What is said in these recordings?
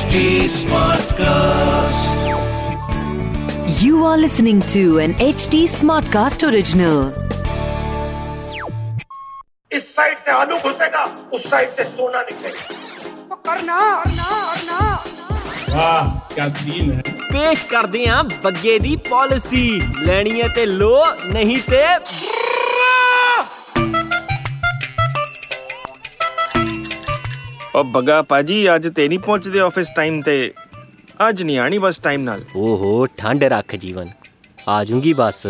HD Smartcast. You are listening to an HD Smartcast original. इस side से आलू घुसेगा उस साइड से सोना निकलेगा करना करना करना वाह क्या सीन है पेश कर दिया बग्गे दी पॉलिसी लेनी है ते लो नहीं ते ਉਹ ਬੱਗਾ ਪਾਜੀ ਅੱਜ ਤੇ ਨਹੀਂ ਪਹੁੰਚਦੇ ਆਫਿਸ ਟਾਈਮ ਤੇ। ਅੱਜ ਨਹੀਂ ਆਣੀ ਬਸ ਟਾਈਮ ਨਾਲ। ਓਹੋ ਠੰਡ ਰੱਖ ਜੀਵਨ। ਆ ਜੂੰਗੀ ਬੱਸ।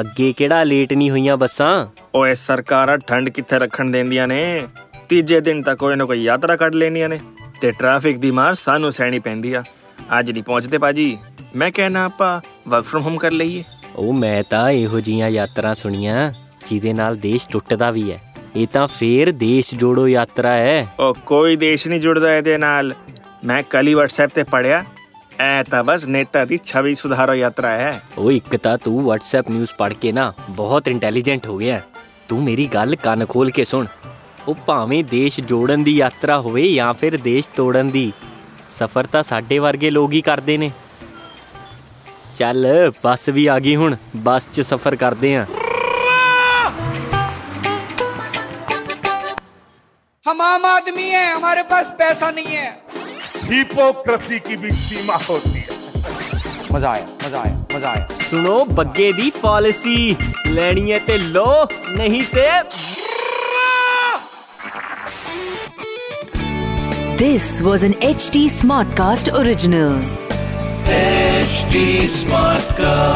ਅੱਗੇ ਕਿਹੜਾ ਲੇਟ ਨਹੀਂ ਹੋਈਆਂ ਬੱਸਾਂ? ਓਏ ਸਰਕਾਰਾਂ ਠੰਡ ਕਿੱਥੇ ਰੱਖਣ ਦਿੰਦੀਆਂ ਨੇ? ਤੀਜੇ ਦਿਨ ਤੱਕ ਕੋਈ ਨਾ ਕੋਈ ਯਾਤਰਾ ਕੱਢ ਲੈਣੀਆਂ ਨੇ। ਤੇ ਟ੍ਰੈਫਿਕ ਦੀ ਮਾਰ ਸਾਨੂੰ ਸਹਿਣੀ ਪੈਂਦੀ ਆ। ਅੱਜ ਨਹੀਂ ਪਹੁੰਚਦੇ ਪਾਜੀ। ਮੈਂ ਕਹਿਣਾ ਆਪਾਂ ਵਰਕ ਫਰਮ ਹੋਮ ਕਰ ਲਈਏ। ਉਹ ਮੈਂ ਤਾਂ ਇਹੋ ਜੀਆਂ ਯਾਤਰਾ ਸੁਣੀਆਂ ਜਿਹਦੇ ਨਾਲ ਦੇਸ਼ ਟੁੱਟਦਾ ਵੀ ਹੈ। ਇਹ ਤਾਂ ਫੇਰ ਦੇਸ਼ ਜੋੜੋ ਯਾਤਰਾ ਹੈ। ਉਹ ਕੋਈ ਦੇਸ਼ ਨਹੀਂ ਜੁੜਦਾ ਇਹਦੇ ਨਾਲ। ਮੈਂ ਕੱਲ ਹੀ WhatsApp ਤੇ ਪੜਿਆ ਐ ਤਾਂ ਬਸ ਨੇਤਾ ਦੀ ਛਵੀ ਸੁਧਾਰੋ ਯਾਤਰਾ ਹੈ। ਉਹ ਇੱਕ ਤਾਂ ਤੂੰ WhatsApp ਨਿਊਜ਼ ਪੜ੍ਹ ਕੇ ਨਾ ਬਹੁਤ ਇੰਟੈਲੀਜੈਂਟ ਹੋ ਗਿਆ। ਤੂੰ ਮੇਰੀ ਗੱਲ ਕੰਨ ਖੋਲ ਕੇ ਸੁਣ। ਉਹ ਭਾਵੇਂ ਦੇਸ਼ ਜੋੜਨ ਦੀ ਯਾਤਰਾ ਹੋਵੇ ਜਾਂ ਫਿਰ ਦੇਸ਼ ਤੋੜਨ ਦੀ ਸਫ਼ਰ ਤਾਂ ਸਾਡੇ ਵਰਗੇ ਲੋਕ ਹੀ ਕਰਦੇ ਨੇ। ਚੱਲ ਬੱਸ ਵੀ ਆ ਗਈ ਹੁਣ ਬੱਸ 'ਚ ਸਫ਼ਰ ਕਰਦੇ ਆਂ। हम आम आदमी हैं हमारे पास पैसा नहीं है हिपोक्रेसी की भी सीमा होती है मजा आया मजा आया मजा आया ਸੁਣੋ ਬੱਗੇ ਦੀ ਪਾਲਿਸੀ ਲੈਣੀ ਹੈ ਤੇ ਲੋ ਨਹੀਂ ਤੇ This was an HD Smartcast original. HD Smartcast.